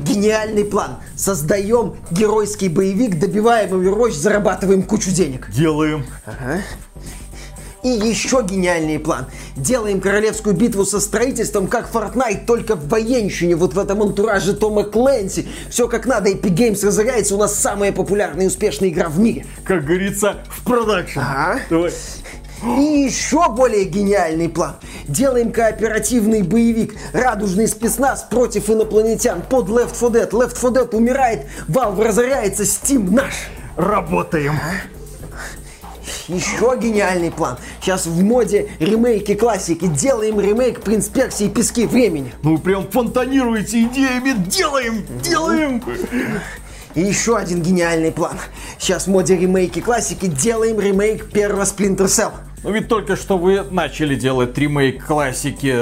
Гениальный план. Создаем геройский боевик, добиваем Overwatch, зарабатываем кучу денег. Делаем. Ага. И еще гениальный план. Делаем королевскую битву со строительством, как Fortnite, только в военщине, вот в этом антураже Тома Клэнси. Все как надо, Epic Games разоряется, у нас самая популярная и успешная игра в мире. Как говорится, в продакшн. Ага. Давай. И еще более гениальный план. Делаем кооперативный боевик. Радужный спецназ против инопланетян под Left 4 Dead. Left 4 Dead умирает, Valve разоряется, Steam наш. Работаем. Еще гениальный план. Сейчас в моде ремейки классики. Делаем ремейк «Принц Персии. Пески времени». Ну прям фонтанируете идеями. Делаем, делаем. И еще один гениальный план. Сейчас в моде ремейки классики. Делаем ремейк первого Splinter Cell. Ну ведь только что вы начали делать ремейк классики,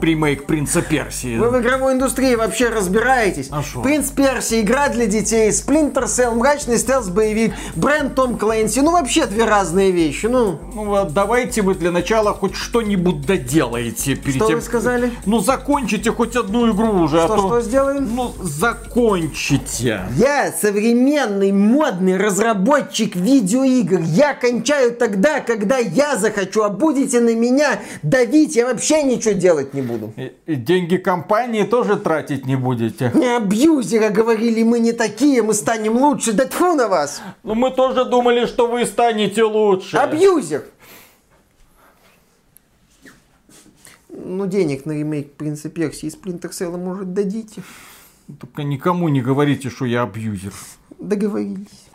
ремейк Принца Персии. Вы в игровой индустрии вообще разбираетесь? А шо? Принц Персии, игра для детей, Splinter Cell, мрачный стелс-боевик, бренд Том Клэнси. Ну вообще две разные вещи. Ну, Ну вот давайте вы для начала хоть что-нибудь доделаете перед Что тем. вы сказали? Ну закончите хоть одну игру уже, а что, то. что сделаем? Ну закончите. Я современный, модный разработчик видеоигр. Я кончаю тогда, когда я захочу, а будете на меня давить, я вообще ничего делать не буду. И- и деньги компании тоже тратить не будете. Не абьюзера говорили, мы не такие, мы станем лучше. Да тьфу на вас! Ну мы тоже думали, что вы станете лучше. Абьюзер! Ну, денег на ремейк Принца Персии и Сплинтер Селла, может, дадите? Только никому не говорите, что я абьюзер. Договорились.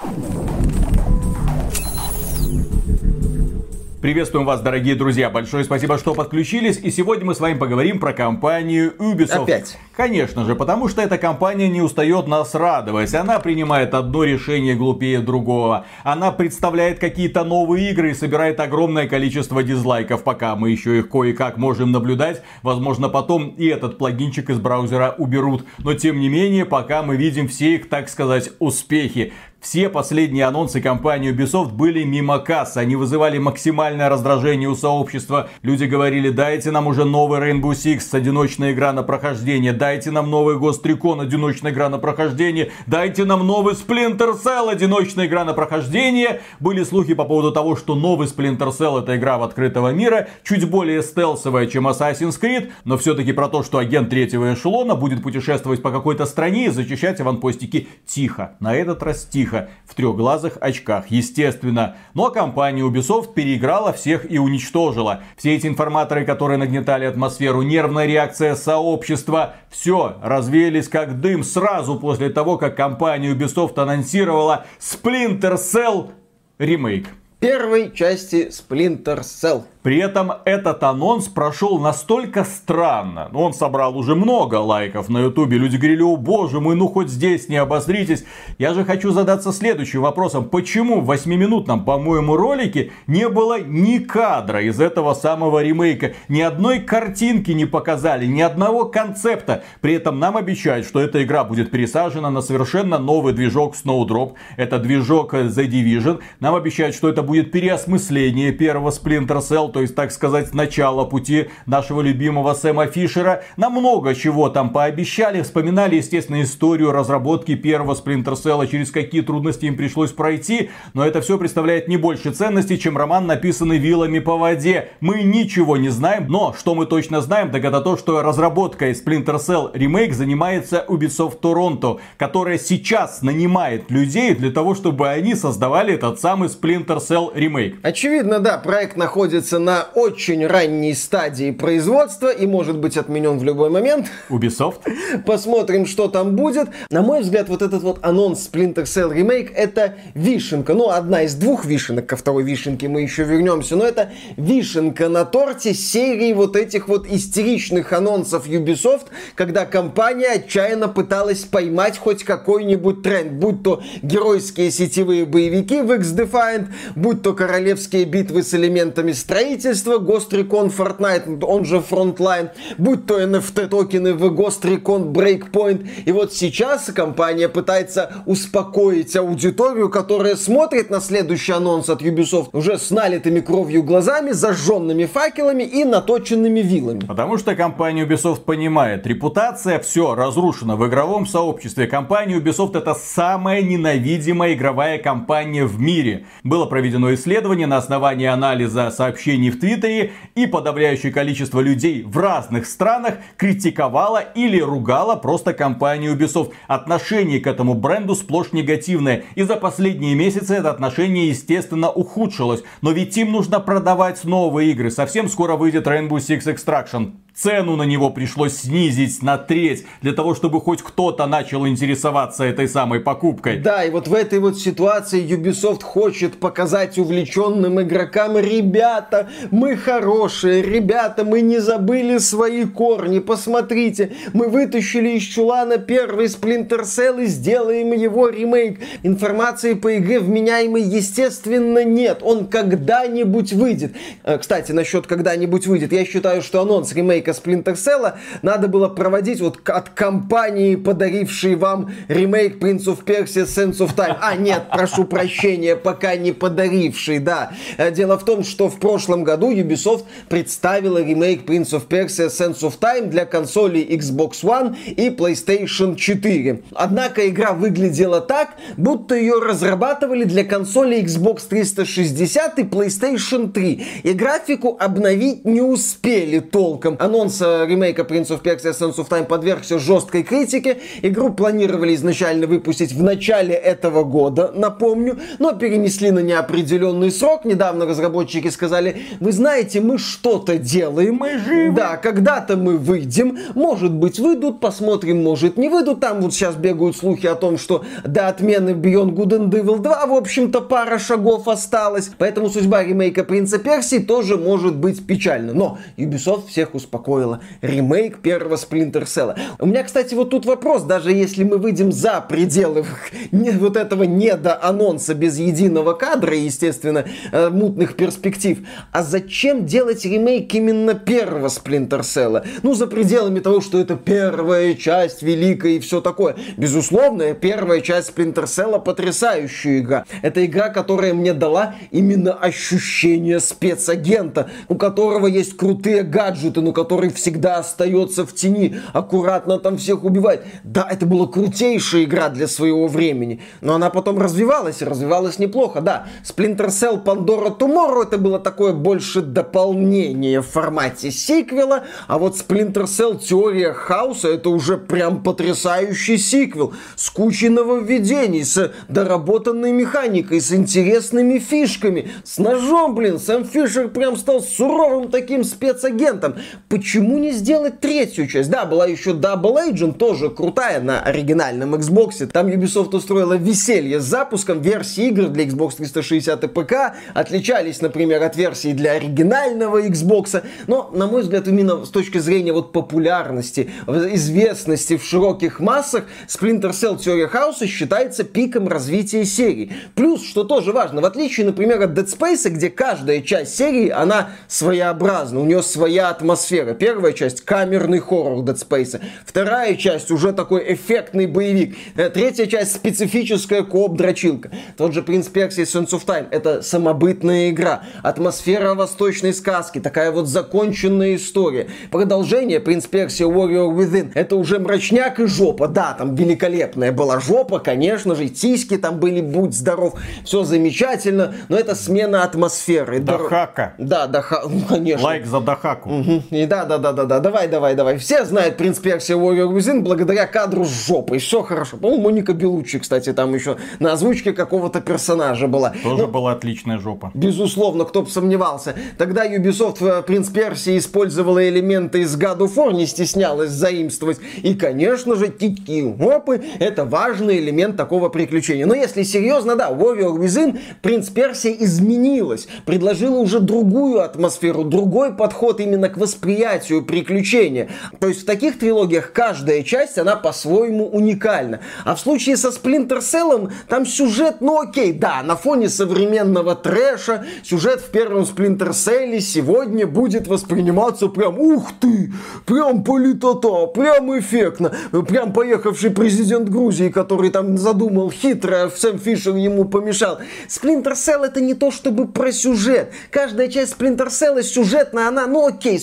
Приветствуем вас, дорогие друзья. Большое спасибо, что подключились. И сегодня мы с вами поговорим про компанию Ubisoft. Опять? Конечно же, потому что эта компания не устает нас радовать. Она принимает одно решение глупее другого. Она представляет какие-то новые игры и собирает огромное количество дизлайков, пока мы еще их кое-как можем наблюдать. Возможно, потом и этот плагинчик из браузера уберут. Но тем не менее, пока мы видим все их, так сказать, успехи. Все последние анонсы компании Ubisoft были мимо кассы. Они вызывали максимальное раздражение у сообщества. Люди говорили, дайте нам уже новый Rainbow Six, одиночная игра на прохождение. Дайте нам новый Ghost Recon, одиночная игра на прохождение. Дайте нам новый Splinter Cell, одиночная игра на прохождение. Были слухи по поводу того, что новый Splinter Cell это игра в открытого мира, чуть более стелсовая, чем Assassin's Creed, но все-таки про то, что агент третьего эшелона будет путешествовать по какой-то стране и зачищать аванпостики тихо. На этот раз тихо, в трехглазых очках, естественно. Но компания Ubisoft переиграла всех и уничтожила. Все эти информаторы, которые нагнетали атмосферу, нервная реакция сообщества, все развеялись как дым сразу после того, как компания Ubisoft анонсировала Splinter Cell ремейк. Первой части Splinter Cell. При этом этот анонс прошел настолько странно. Ну, Он собрал уже много лайков на ютубе. Люди говорили, о боже мой, ну хоть здесь не обосритесь. Я же хочу задаться следующим вопросом. Почему в 8-минутном, по-моему, ролике не было ни кадра из этого самого ремейка? Ни одной картинки не показали, ни одного концепта. При этом нам обещают, что эта игра будет пересажена на совершенно новый движок Snowdrop. Это движок The Division. Нам обещают, что это будет переосмысление первого Splinter Cell, то есть, так сказать, начало пути нашего любимого Сэма Фишера. Нам много чего там пообещали. Вспоминали, естественно, историю разработки первого Splinter Cell, через какие трудности им пришлось пройти. Но это все представляет не больше ценности, чем роман, написанный вилами по воде. Мы ничего не знаем, но что мы точно знаем, так это то, что разработкой Splinter Cell ремейк занимается Ubisoft Toronto, которая сейчас нанимает людей для того, чтобы они создавали этот самый Splinter Cell ремейк. Очевидно, да, проект находится на очень ранней стадии производства и может быть отменен в любой момент. Ubisoft? Посмотрим, что там будет. На мой взгляд, вот этот вот анонс Splinter Cell Remake это вишенка. Ну, одна из двух вишенок. Ко второй вишенке мы еще вернемся. Но это вишенка на торте серии вот этих вот истеричных анонсов Ubisoft, когда компания отчаянно пыталась поймать хоть какой-нибудь тренд. Будь то геройские сетевые боевики в X-Defiant, будь то королевские битвы с элементами строительства, Ghost Recon Fortnite, он же Frontline, будь то NFT токены в Recon Breakpoint. И вот сейчас компания пытается успокоить аудиторию, которая смотрит на следующий анонс от Ubisoft уже с налитыми кровью глазами, зажженными факелами и наточенными вилами. Потому что компания Ubisoft понимает, репутация все разрушена в игровом сообществе. Компания Ubisoft это самая ненавидимая игровая компания в мире. Было проведено исследование на основании анализа сообщений в Твиттере, и подавляющее количество людей в разных странах критиковало или ругало просто компанию Ubisoft. Отношение к этому бренду сплошь негативное. И за последние месяцы это отношение, естественно, ухудшилось. Но ведь им нужно продавать новые игры. Совсем скоро выйдет Rainbow Six Extraction цену на него пришлось снизить на треть, для того, чтобы хоть кто-то начал интересоваться этой самой покупкой. Да, и вот в этой вот ситуации Ubisoft хочет показать увлеченным игрокам, ребята, мы хорошие, ребята, мы не забыли свои корни, посмотрите, мы вытащили из чулана первый Splinter Cell и сделаем его ремейк. Информации по игре вменяемой, естественно, нет, он когда-нибудь выйдет. Э, кстати, насчет когда-нибудь выйдет, я считаю, что анонс ремейка ремейка Splinter Cell надо было проводить вот от компании, подарившей вам ремейк Prince of Persia Sense of Time. А, нет, прошу прощения, пока не подаривший, да. Э, дело в том, что в прошлом году Ubisoft представила ремейк Prince of Persia Sense of Time для консолей Xbox One и PlayStation 4. Однако игра выглядела так, будто ее разрабатывали для консолей Xbox 360 и PlayStation 3. И графику обновить не успели толком. Оно анонс ремейка Prince of Persia Sense of Time подвергся жесткой критике. Игру планировали изначально выпустить в начале этого года, напомню, но перенесли на неопределенный срок. Недавно разработчики сказали, вы знаете, мы что-то делаем. Мы живы. Да, когда-то мы выйдем, может быть выйдут, посмотрим, может не выйдут. Там вот сейчас бегают слухи о том, что до отмены Beyond Good and Evil 2, в общем-то, пара шагов осталась. Поэтому судьба ремейка Принца Персии тоже может быть печальна. Но Ubisoft всех успокоит успокоила. Ремейк первого Splinter Cell. У меня, кстати, вот тут вопрос. Даже если мы выйдем за пределы вот этого недоанонса без единого кадра естественно, э, мутных перспектив, а зачем делать ремейк именно первого Splinter Cell? Ну, за пределами того, что это первая часть великая и все такое. Безусловно, первая часть Splinter Cell потрясающая игра. Это игра, которая мне дала именно ощущение спецагента, у которого есть крутые гаджеты, но который который всегда остается в тени, аккуратно там всех убивает. Да, это была крутейшая игра для своего времени, но она потом развивалась, и развивалась неплохо. Да, Splinter Cell Pandora Tomorrow это было такое больше дополнение в формате сиквела, а вот Splinter Cell Теория Хаоса это уже прям потрясающий сиквел с кучей нововведений, с доработанной механикой, с интересными фишками, с ножом, блин, Сэм Фишер прям стал суровым таким спецагентом почему не сделать третью часть? Да, была еще Double Agent, тоже крутая на оригинальном Xbox. Там Ubisoft устроила веселье с запуском версии игр для Xbox 360 и ПК. Отличались, например, от версии для оригинального Xbox. Но, на мой взгляд, именно с точки зрения вот популярности, известности в широких массах, Splinter Cell Theory House считается пиком развития серии. Плюс, что тоже важно, в отличие, например, от Dead Space, где каждая часть серии, она своеобразна, у нее своя атмосфера Первая часть камерный хоррор Dead Space. Вторая часть уже такой эффектный боевик. Э, третья часть специфическая кооп-дрочилка. Тот же Принц Персии Sense of Time. Это самобытная игра. Атмосфера восточной сказки. Такая вот законченная история. Продолжение Принц Персия Warrior Within. Это уже мрачняк и жопа. Да, там великолепная была жопа, конечно же. Тиски там были, будь здоров. Все замечательно. Но это смена атмосферы. Дахака. Да, Дахака. Ну, конечно. Лайк за Дахаку. Угу. И да, да, да, да, да, давай, давай, давай. Все знают принц Персия Warrior Within благодаря кадру с жопой. Все хорошо. По-моему, Моника Белуччи, кстати, там еще на озвучке какого-то персонажа была. Тоже Но, была отличная жопа. Безусловно, кто бы сомневался. Тогда Ubisoft в принц Персии использовала элементы из God of War, не стеснялась заимствовать. И, конечно же, тики опы это важный элемент такого приключения. Но если серьезно, да, Warrior Within, принц Персия изменилась. Предложила уже другую атмосферу, другой подход именно к восприятию восприятию приключения. То есть в таких трилогиях каждая часть, она по-своему уникальна. А в случае со Splinter Cell, там сюжет, ну окей, да, на фоне современного трэша, сюжет в первом Splinter Cell сегодня будет восприниматься прям, ух ты, прям политота, прям эффектно, прям поехавший президент Грузии, который там задумал хитро, Сэм Фишер ему помешал. Splinter Cell это не то чтобы про сюжет. Каждая часть Splinter Cell сюжетная, она, ну окей,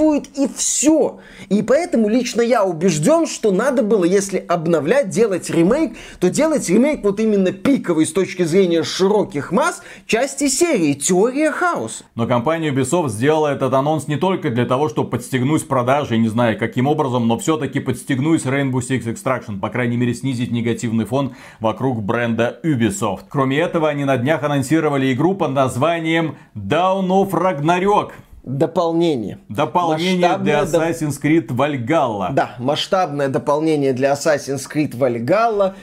существует и все. И поэтому лично я убежден, что надо было, если обновлять, делать ремейк, то делать ремейк вот именно пиковый с точки зрения широких масс части серии «Теория хаоса». Но компания Ubisoft сделала этот анонс не только для того, чтобы подстегнуть продажи, не знаю каким образом, но все-таки подстегнуть Rainbow Six Extraction, по крайней мере снизить негативный фон вокруг бренда Ubisoft. Кроме этого, они на днях анонсировали игру под названием Down of Ragnarok. Дополнение. Дополнение масштабное для Assassin's Creed Valhalla. Да, масштабное дополнение для Assassin's Creed Valhalla.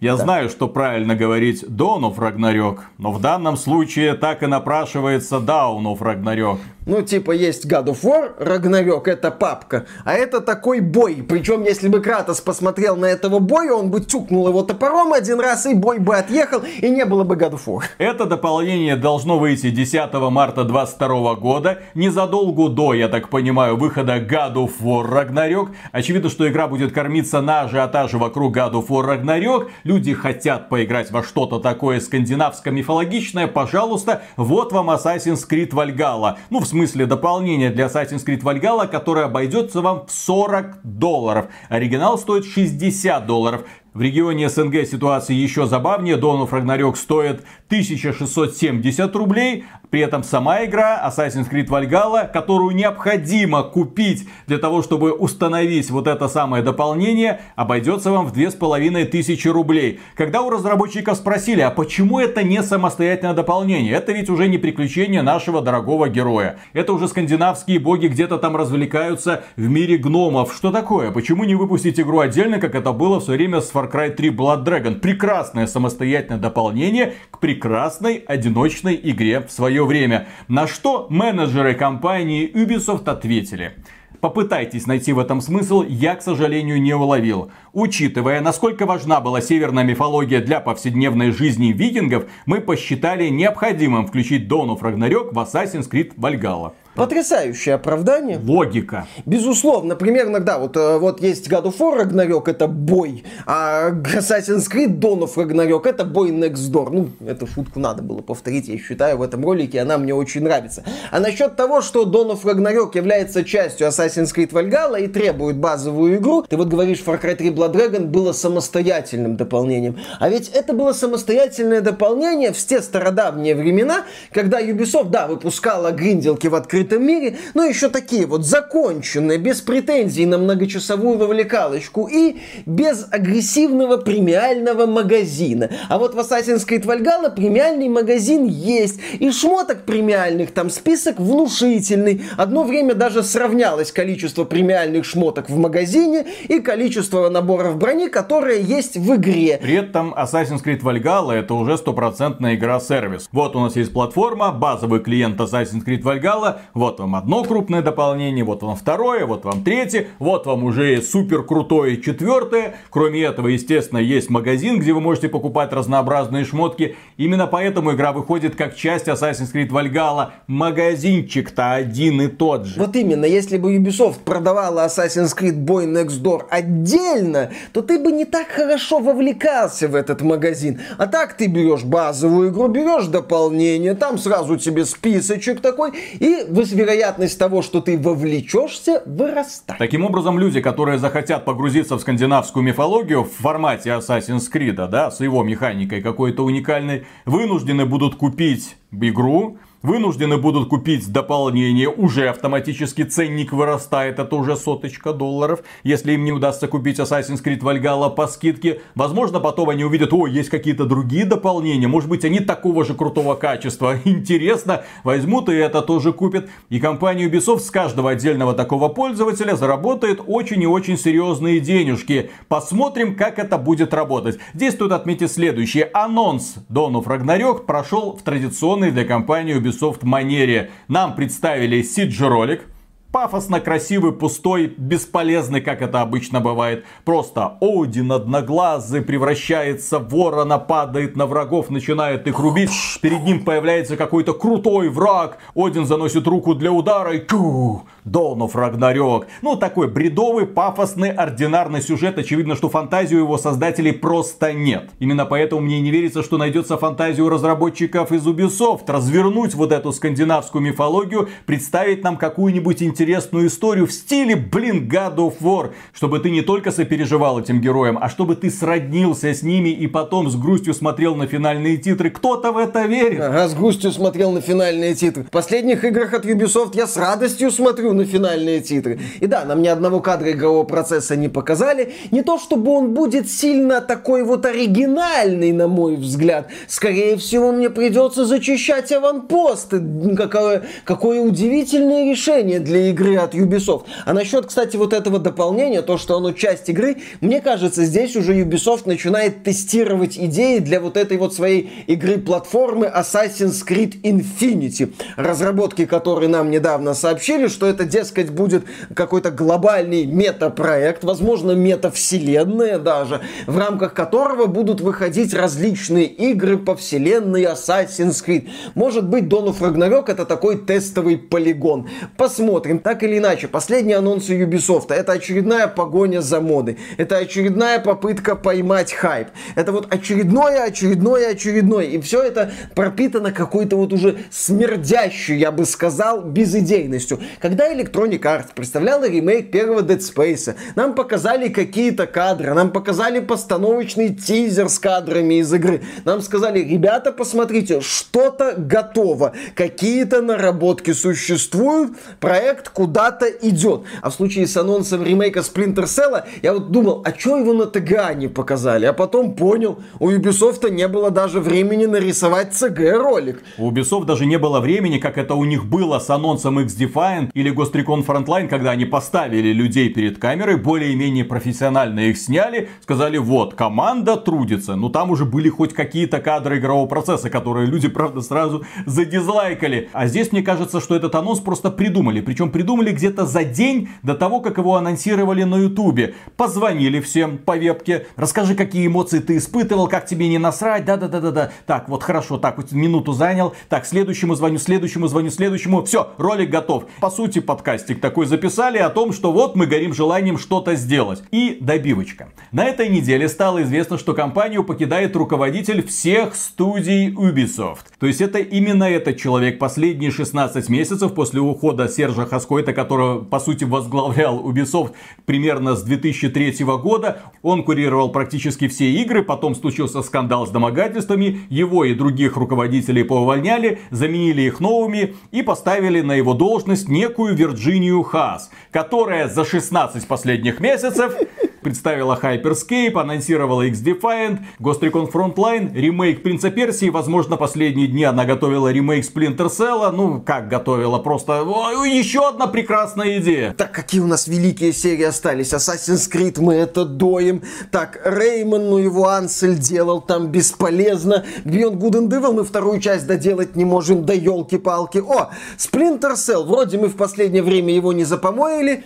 Я да. знаю, что правильно говорить Dawn of Ragnarok, но в данном случае так и напрашивается Down of Ragnarok. Ну, типа, есть God of War, Рагнарёк, это папка, а это такой бой. Причем, если бы Кратос посмотрел на этого боя, он бы тюкнул его топором один раз, и бой бы отъехал, и не было бы God of War. Это дополнение должно выйти 10 марта 22 года, незадолго до, я так понимаю, выхода God of War Ragnarok. Очевидно, что игра будет кормиться на ажиотаже вокруг God of War Ragnarok. Люди хотят поиграть во что-то такое скандинавско-мифологичное. Пожалуйста, вот вам Assassin's Creed Valhalla. Ну, в смысле смысле дополнение для Assassin's Creed Valhalla, которое обойдется вам в 40 долларов. Оригинал стоит 60 долларов. В регионе СНГ ситуация еще забавнее. Dawn of стоит 1670 рублей. При этом сама игра Assassin's Creed Valhalla, которую необходимо купить для того, чтобы установить вот это самое дополнение, обойдется вам в 2500 рублей. Когда у разработчиков спросили, а почему это не самостоятельное дополнение? Это ведь уже не приключение нашего дорогого героя. Это уже скандинавские боги где-то там развлекаются в мире гномов. Что такое? Почему не выпустить игру отдельно, как это было в свое время с Far Cry 3 Blood Dragon? Прекрасное самостоятельное дополнение к прекрасной одиночной игре в свое время. На что менеджеры компании Ubisoft ответили. Попытайтесь найти в этом смысл, я, к сожалению, не уловил. Учитывая, насколько важна была северная мифология для повседневной жизни викингов, мы посчитали необходимым включить of Ragnarok в Assassin's Creed Valhalla. Потрясающее оправдание. Логика. Безусловно, примерно, да, вот, э, вот есть God of War Ragnarok, это бой, а Assassin's Creed Dawn of Ragnarok это бой Next Door. Ну, эту шутку надо было повторить, я считаю, в этом ролике, она мне очень нравится. А насчет того, что Dawn of Ragnarok является частью Assassin's Creed Valhalla и требует базовую игру, ты вот говоришь, Far Cry 3 Blood Dragon было самостоятельным дополнением. А ведь это было самостоятельное дополнение в те стародавние времена, когда Ubisoft, да, выпускала гринделки в открытом открытом мире, но еще такие вот законченные, без претензий на многочасовую вовлекалочку и без агрессивного премиального магазина. А вот в Assassin's Creed Valhalla премиальный магазин есть, и шмоток премиальных там список внушительный. Одно время даже сравнялось количество премиальных шмоток в магазине и количество наборов брони, которые есть в игре. При этом Assassin's Creed Valhalla это уже стопроцентная игра-сервис. Вот у нас есть платформа, базовый клиент Assassin's Creed Valhalla, вот вам одно крупное дополнение, вот вам второе, вот вам третье, вот вам уже супер крутое четвертое. Кроме этого, естественно, есть магазин, где вы можете покупать разнообразные шмотки. Именно поэтому игра выходит как часть Assassin's Creed Valhalla. Магазинчик-то один и тот же. Вот именно, если бы Ubisoft продавала Assassin's Creed Boy Next Door отдельно, то ты бы не так хорошо вовлекался в этот магазин. А так ты берешь базовую игру, берешь дополнение, там сразу тебе списочек такой, и вероятность того, что ты вовлечешься, вырастает. Таким образом, люди, которые захотят погрузиться в скандинавскую мифологию в формате Assassin's Creed, да, с его механикой какой-то уникальной, вынуждены будут купить игру, вынуждены будут купить дополнение, уже автоматически ценник вырастает, это уже соточка долларов, если им не удастся купить Assassin's Creed Valhalla по скидке. Возможно, потом они увидят, о, есть какие-то другие дополнения, может быть, они такого же крутого качества. Интересно, возьмут и это тоже купят. И компания Ubisoft с каждого отдельного такого пользователя заработает очень и очень серьезные денежки. Посмотрим, как это будет работать. Здесь стоит отметить следующее. Анонс Dawn of Ragnarok прошел в традиционной для компании Ubisoft манере. Нам представили CG ролик, пафосно красивый, пустой, бесполезный, как это обычно бывает. Просто Один одноглазый превращается в ворона, падает на врагов, начинает их рубить. Перед ним появляется какой-то крутой враг. Один заносит руку для удара и тю, Донов Рагнарёк. Ну, такой бредовый, пафосный, ординарный сюжет. Очевидно, что фантазию его создателей просто нет. Именно поэтому мне не верится, что найдется фантазию разработчиков из Ubisoft. Развернуть вот эту скандинавскую мифологию, представить нам какую-нибудь интересную историю в стиле, блин, God of War. Чтобы ты не только сопереживал этим героям, а чтобы ты сроднился с ними и потом с грустью смотрел на финальные титры. Кто-то в это верит. Ага, с грустью смотрел на финальные титры. В последних играх от Ubisoft я с радостью смотрю на финальные титры. И да, нам ни одного кадра игрового процесса не показали. Не то, чтобы он будет сильно такой вот оригинальный, на мой взгляд. Скорее всего, мне придется зачищать аванпосты. Какое, какое удивительное решение для игры от Ubisoft. А насчет, кстати, вот этого дополнения, то, что оно часть игры, мне кажется, здесь уже Ubisoft начинает тестировать идеи для вот этой вот своей игры-платформы Assassin's Creed Infinity, разработки которой нам недавно сообщили, что это дескать, будет какой-то глобальный метапроект, возможно, метавселенная даже, в рамках которого будут выходить различные игры по вселенной Assassin's Creed. Может быть, Dawn of Ragnarok это такой тестовый полигон. Посмотрим. Так или иначе, последние анонсы Ubisoft это очередная погоня за модой. Это очередная попытка поймать хайп. Это вот очередное, очередное, очередное. И все это пропитано какой-то вот уже смердящей, я бы сказал, безидейностью. Когда Electronic Arts представляла ремейк первого Dead Space. Нам показали какие-то кадры, нам показали постановочный тизер с кадрами из игры. Нам сказали, ребята, посмотрите, что-то готово, какие-то наработки существуют, проект куда-то идет. А в случае с анонсом ремейка Splinter Cell, я вот думал, а что его на ТГА не показали? А потом понял, у Ubisoft не было даже времени нарисовать CG-ролик. У Ubisoft даже не было времени, как это у них было с анонсом X-Defiant или Ghost Recon Frontline, когда они поставили людей перед камерой, более-менее профессионально их сняли, сказали, вот, команда трудится. Но там уже были хоть какие-то кадры игрового процесса, которые люди, правда, сразу задизлайкали. А здесь мне кажется, что этот анонс просто придумали. Причем придумали где-то за день до того, как его анонсировали на ютубе. Позвонили всем по вебке, расскажи, какие эмоции ты испытывал, как тебе не насрать, да-да-да-да-да. Так, вот хорошо, так, вот минуту занял, так, следующему звоню, следующему звоню, следующему. Все, ролик готов. По сути, подкастик такой записали о том, что вот мы горим желанием что-то сделать. И добивочка. На этой неделе стало известно, что компанию покидает руководитель всех студий Ubisoft. То есть это именно этот человек последние 16 месяцев после ухода Сержа Хаскойта, которого по сути возглавлял Ubisoft примерно с 2003 года. Он курировал практически все игры, потом случился скандал с домогательствами, его и других руководителей поувольняли, заменили их новыми и поставили на его должность некую Вирджинию Хас, которая за 16 последних месяцев представила Hyperscape, анонсировала X-Defiant, Ghost Recon Frontline, ремейк Принца Персии, возможно, последние дни она готовила ремейк Splinter Cell, ну, как готовила, просто о, еще одна прекрасная идея. Так, какие у нас великие серии остались? Assassin's Creed мы это доим. Так, Реймон, ну его Ансель делал там бесполезно. Beyond Good and Evil мы вторую часть доделать не можем, да елки-палки. О, Splinter Cell, вроде мы в последнее время его не запомоили,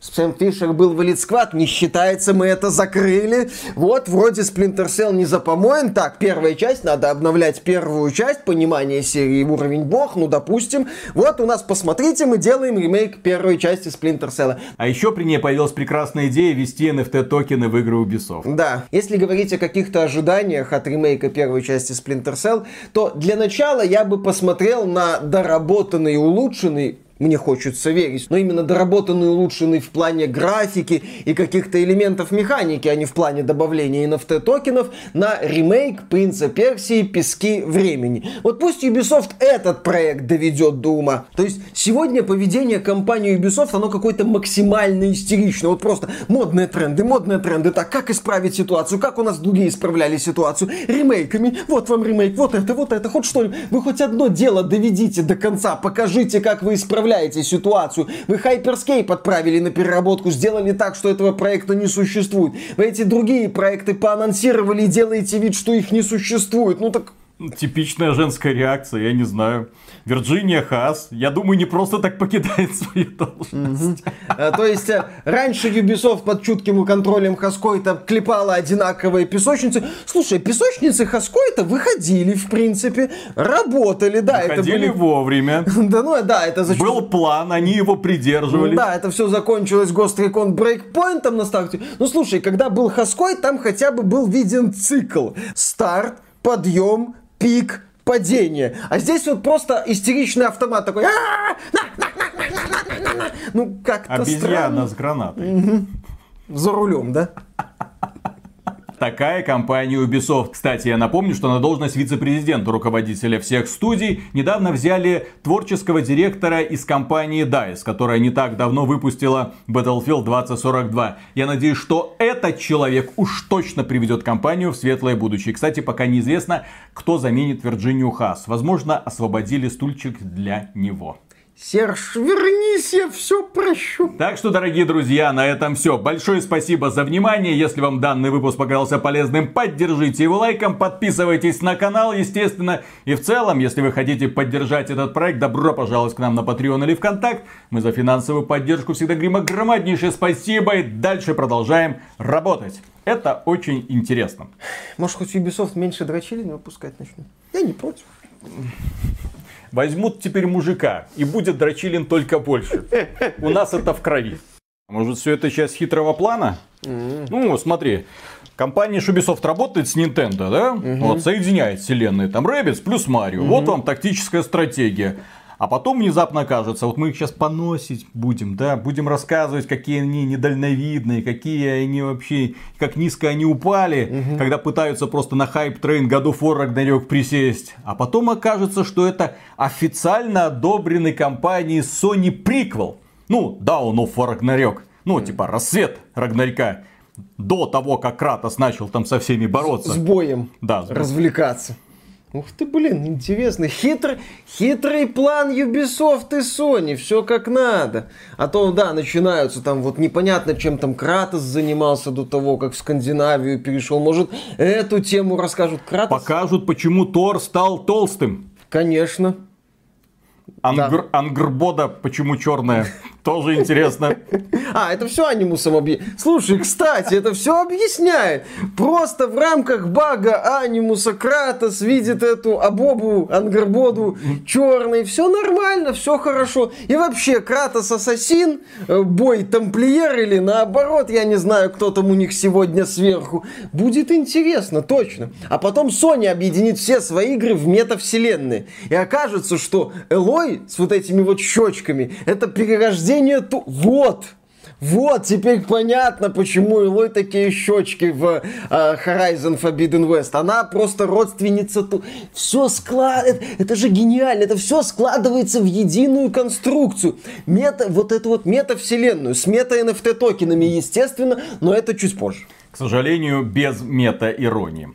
Сэм Фишер был в Squad, не считается, мы это закрыли. Вот, вроде Splinter Cell не запомоен. Так, первая часть, надо обновлять первую часть, понимание серии уровень бог, ну, допустим. Вот у нас, посмотрите, мы делаем ремейк первой части Splinter Cell. А еще при ней появилась прекрасная идея ввести NFT токены в игры Ubisoft. Да, если говорить о каких-то ожиданиях от ремейка первой части Splinter Cell, то для начала я бы посмотрел на доработанный улучшенный мне хочется верить, но именно доработанный, улучшенный в плане графики и каких-то элементов механики, а не в плане добавления NFT токенов на ремейк Принца Персии Пески времени. Вот пусть Ubisoft этот проект доведет до ума. То есть сегодня поведение компании Ubisoft, оно какое-то максимально истеричное. Вот просто модные тренды, модные тренды. Так, как исправить ситуацию? Как у нас другие исправляли ситуацию? Ремейками. Вот вам ремейк, вот это, вот это, хоть что-нибудь. Вы хоть одно дело доведите до конца, покажите, как вы исправляете исправляете ситуацию. Вы Hyperscape отправили на переработку, сделали так, что этого проекта не существует. Вы эти другие проекты поанонсировали и делаете вид, что их не существует. Ну так Типичная женская реакция, я не знаю. Вирджиния Хас, я думаю, не просто так покидает свою должность. А, то есть, э, раньше Ubisoft под чутким контролем Хаскойта клепала одинаковые песочницы. Слушай, песочницы Хаскойта выходили, в принципе, работали, да. Выходили вовремя. Да, ну да, это за Был план, они его придерживались. Да, это все закончилось Ghost Recon Breakpoint на старте. Ну слушай, когда был Хаскойт, там хотя бы был виден цикл. Старт, подъем, пик, падение. А здесь вот просто истеричный автомат такой. Ну, как-то Обезьяна с гранатой. За рулем, да? Такая компания Ubisoft. Кстати, я напомню, что на должность вице-президента руководителя всех студий недавно взяли творческого директора из компании DICE, которая не так давно выпустила Battlefield 2042. Я надеюсь, что этот человек уж точно приведет компанию в светлое будущее. Кстати, пока неизвестно, кто заменит Вирджинию Хас. Возможно, освободили стульчик для него. Серж, вернись, я все прощу. Так что, дорогие друзья, на этом все. Большое спасибо за внимание. Если вам данный выпуск показался полезным, поддержите его лайком, подписывайтесь на канал, естественно. И в целом, если вы хотите поддержать этот проект, добро пожаловать к нам на Patreon или ВКонтакт. Мы за финансовую поддержку всегда говорим огромнейшее спасибо и дальше продолжаем работать. Это очень интересно. Может, хоть Ubisoft меньше дрочили выпускать начнет? Я не против. Возьмут теперь мужика, и будет дрочилин только больше. У нас это в крови. Может, все это часть хитрого плана? Mm-hmm. Ну, смотри, компания Ubisoft работает с Nintendo, да? Mm-hmm. Вот, соединяет вселенные. Там Rabbids плюс Марио. Mm-hmm. Вот вам тактическая стратегия. А потом внезапно кажется, вот мы их сейчас поносить будем, да, будем рассказывать, какие они недальновидные, какие они вообще, как низко они упали, угу. когда пытаются просто на hype train God of War Ragnarok присесть. А потом окажется, что это официально одобренный компанией Sony приквел. Ну, Dawn of Ragnarok. Ну, типа, рассвет Рагнарька. До того, как Кратос начал там со всеми бороться. С, с боем. Да. Развлекаться. Ух ты, блин, интересно. Хитрый, хитрый план Ubisoft и Sony. Все как надо. А то, да, начинаются там вот непонятно, чем там Кратос занимался до того, как в Скандинавию перешел. Может, эту тему расскажут Кратос? Покажут, почему Тор стал толстым. Конечно. Ангр, да. Ангрбода почему черная? Тоже интересно. А, это все анимусом объясняет. Слушай, кстати, это все объясняет. Просто в рамках бага анимуса Кратос видит эту Абобу, Ангрбоду черный. Все нормально, все хорошо. И вообще, Кратос ассасин, э, бой тамплиер или наоборот, я не знаю, кто там у них сегодня сверху. Будет интересно, точно. А потом Sony объединит все свои игры в метавселенные. И окажется, что Элой с вот этими вот щечками, это перерождение рождения ту... Вот! Вот, теперь понятно, почему Илой такие щечки в э, Horizon Forbidden West. Она просто родственница. Ту... Все склад... Это, это же гениально. Это все складывается в единую конструкцию. Мета, вот эту вот метавселенную с мета-NFT токенами, естественно, но это чуть позже. К сожалению, без мета-иронии.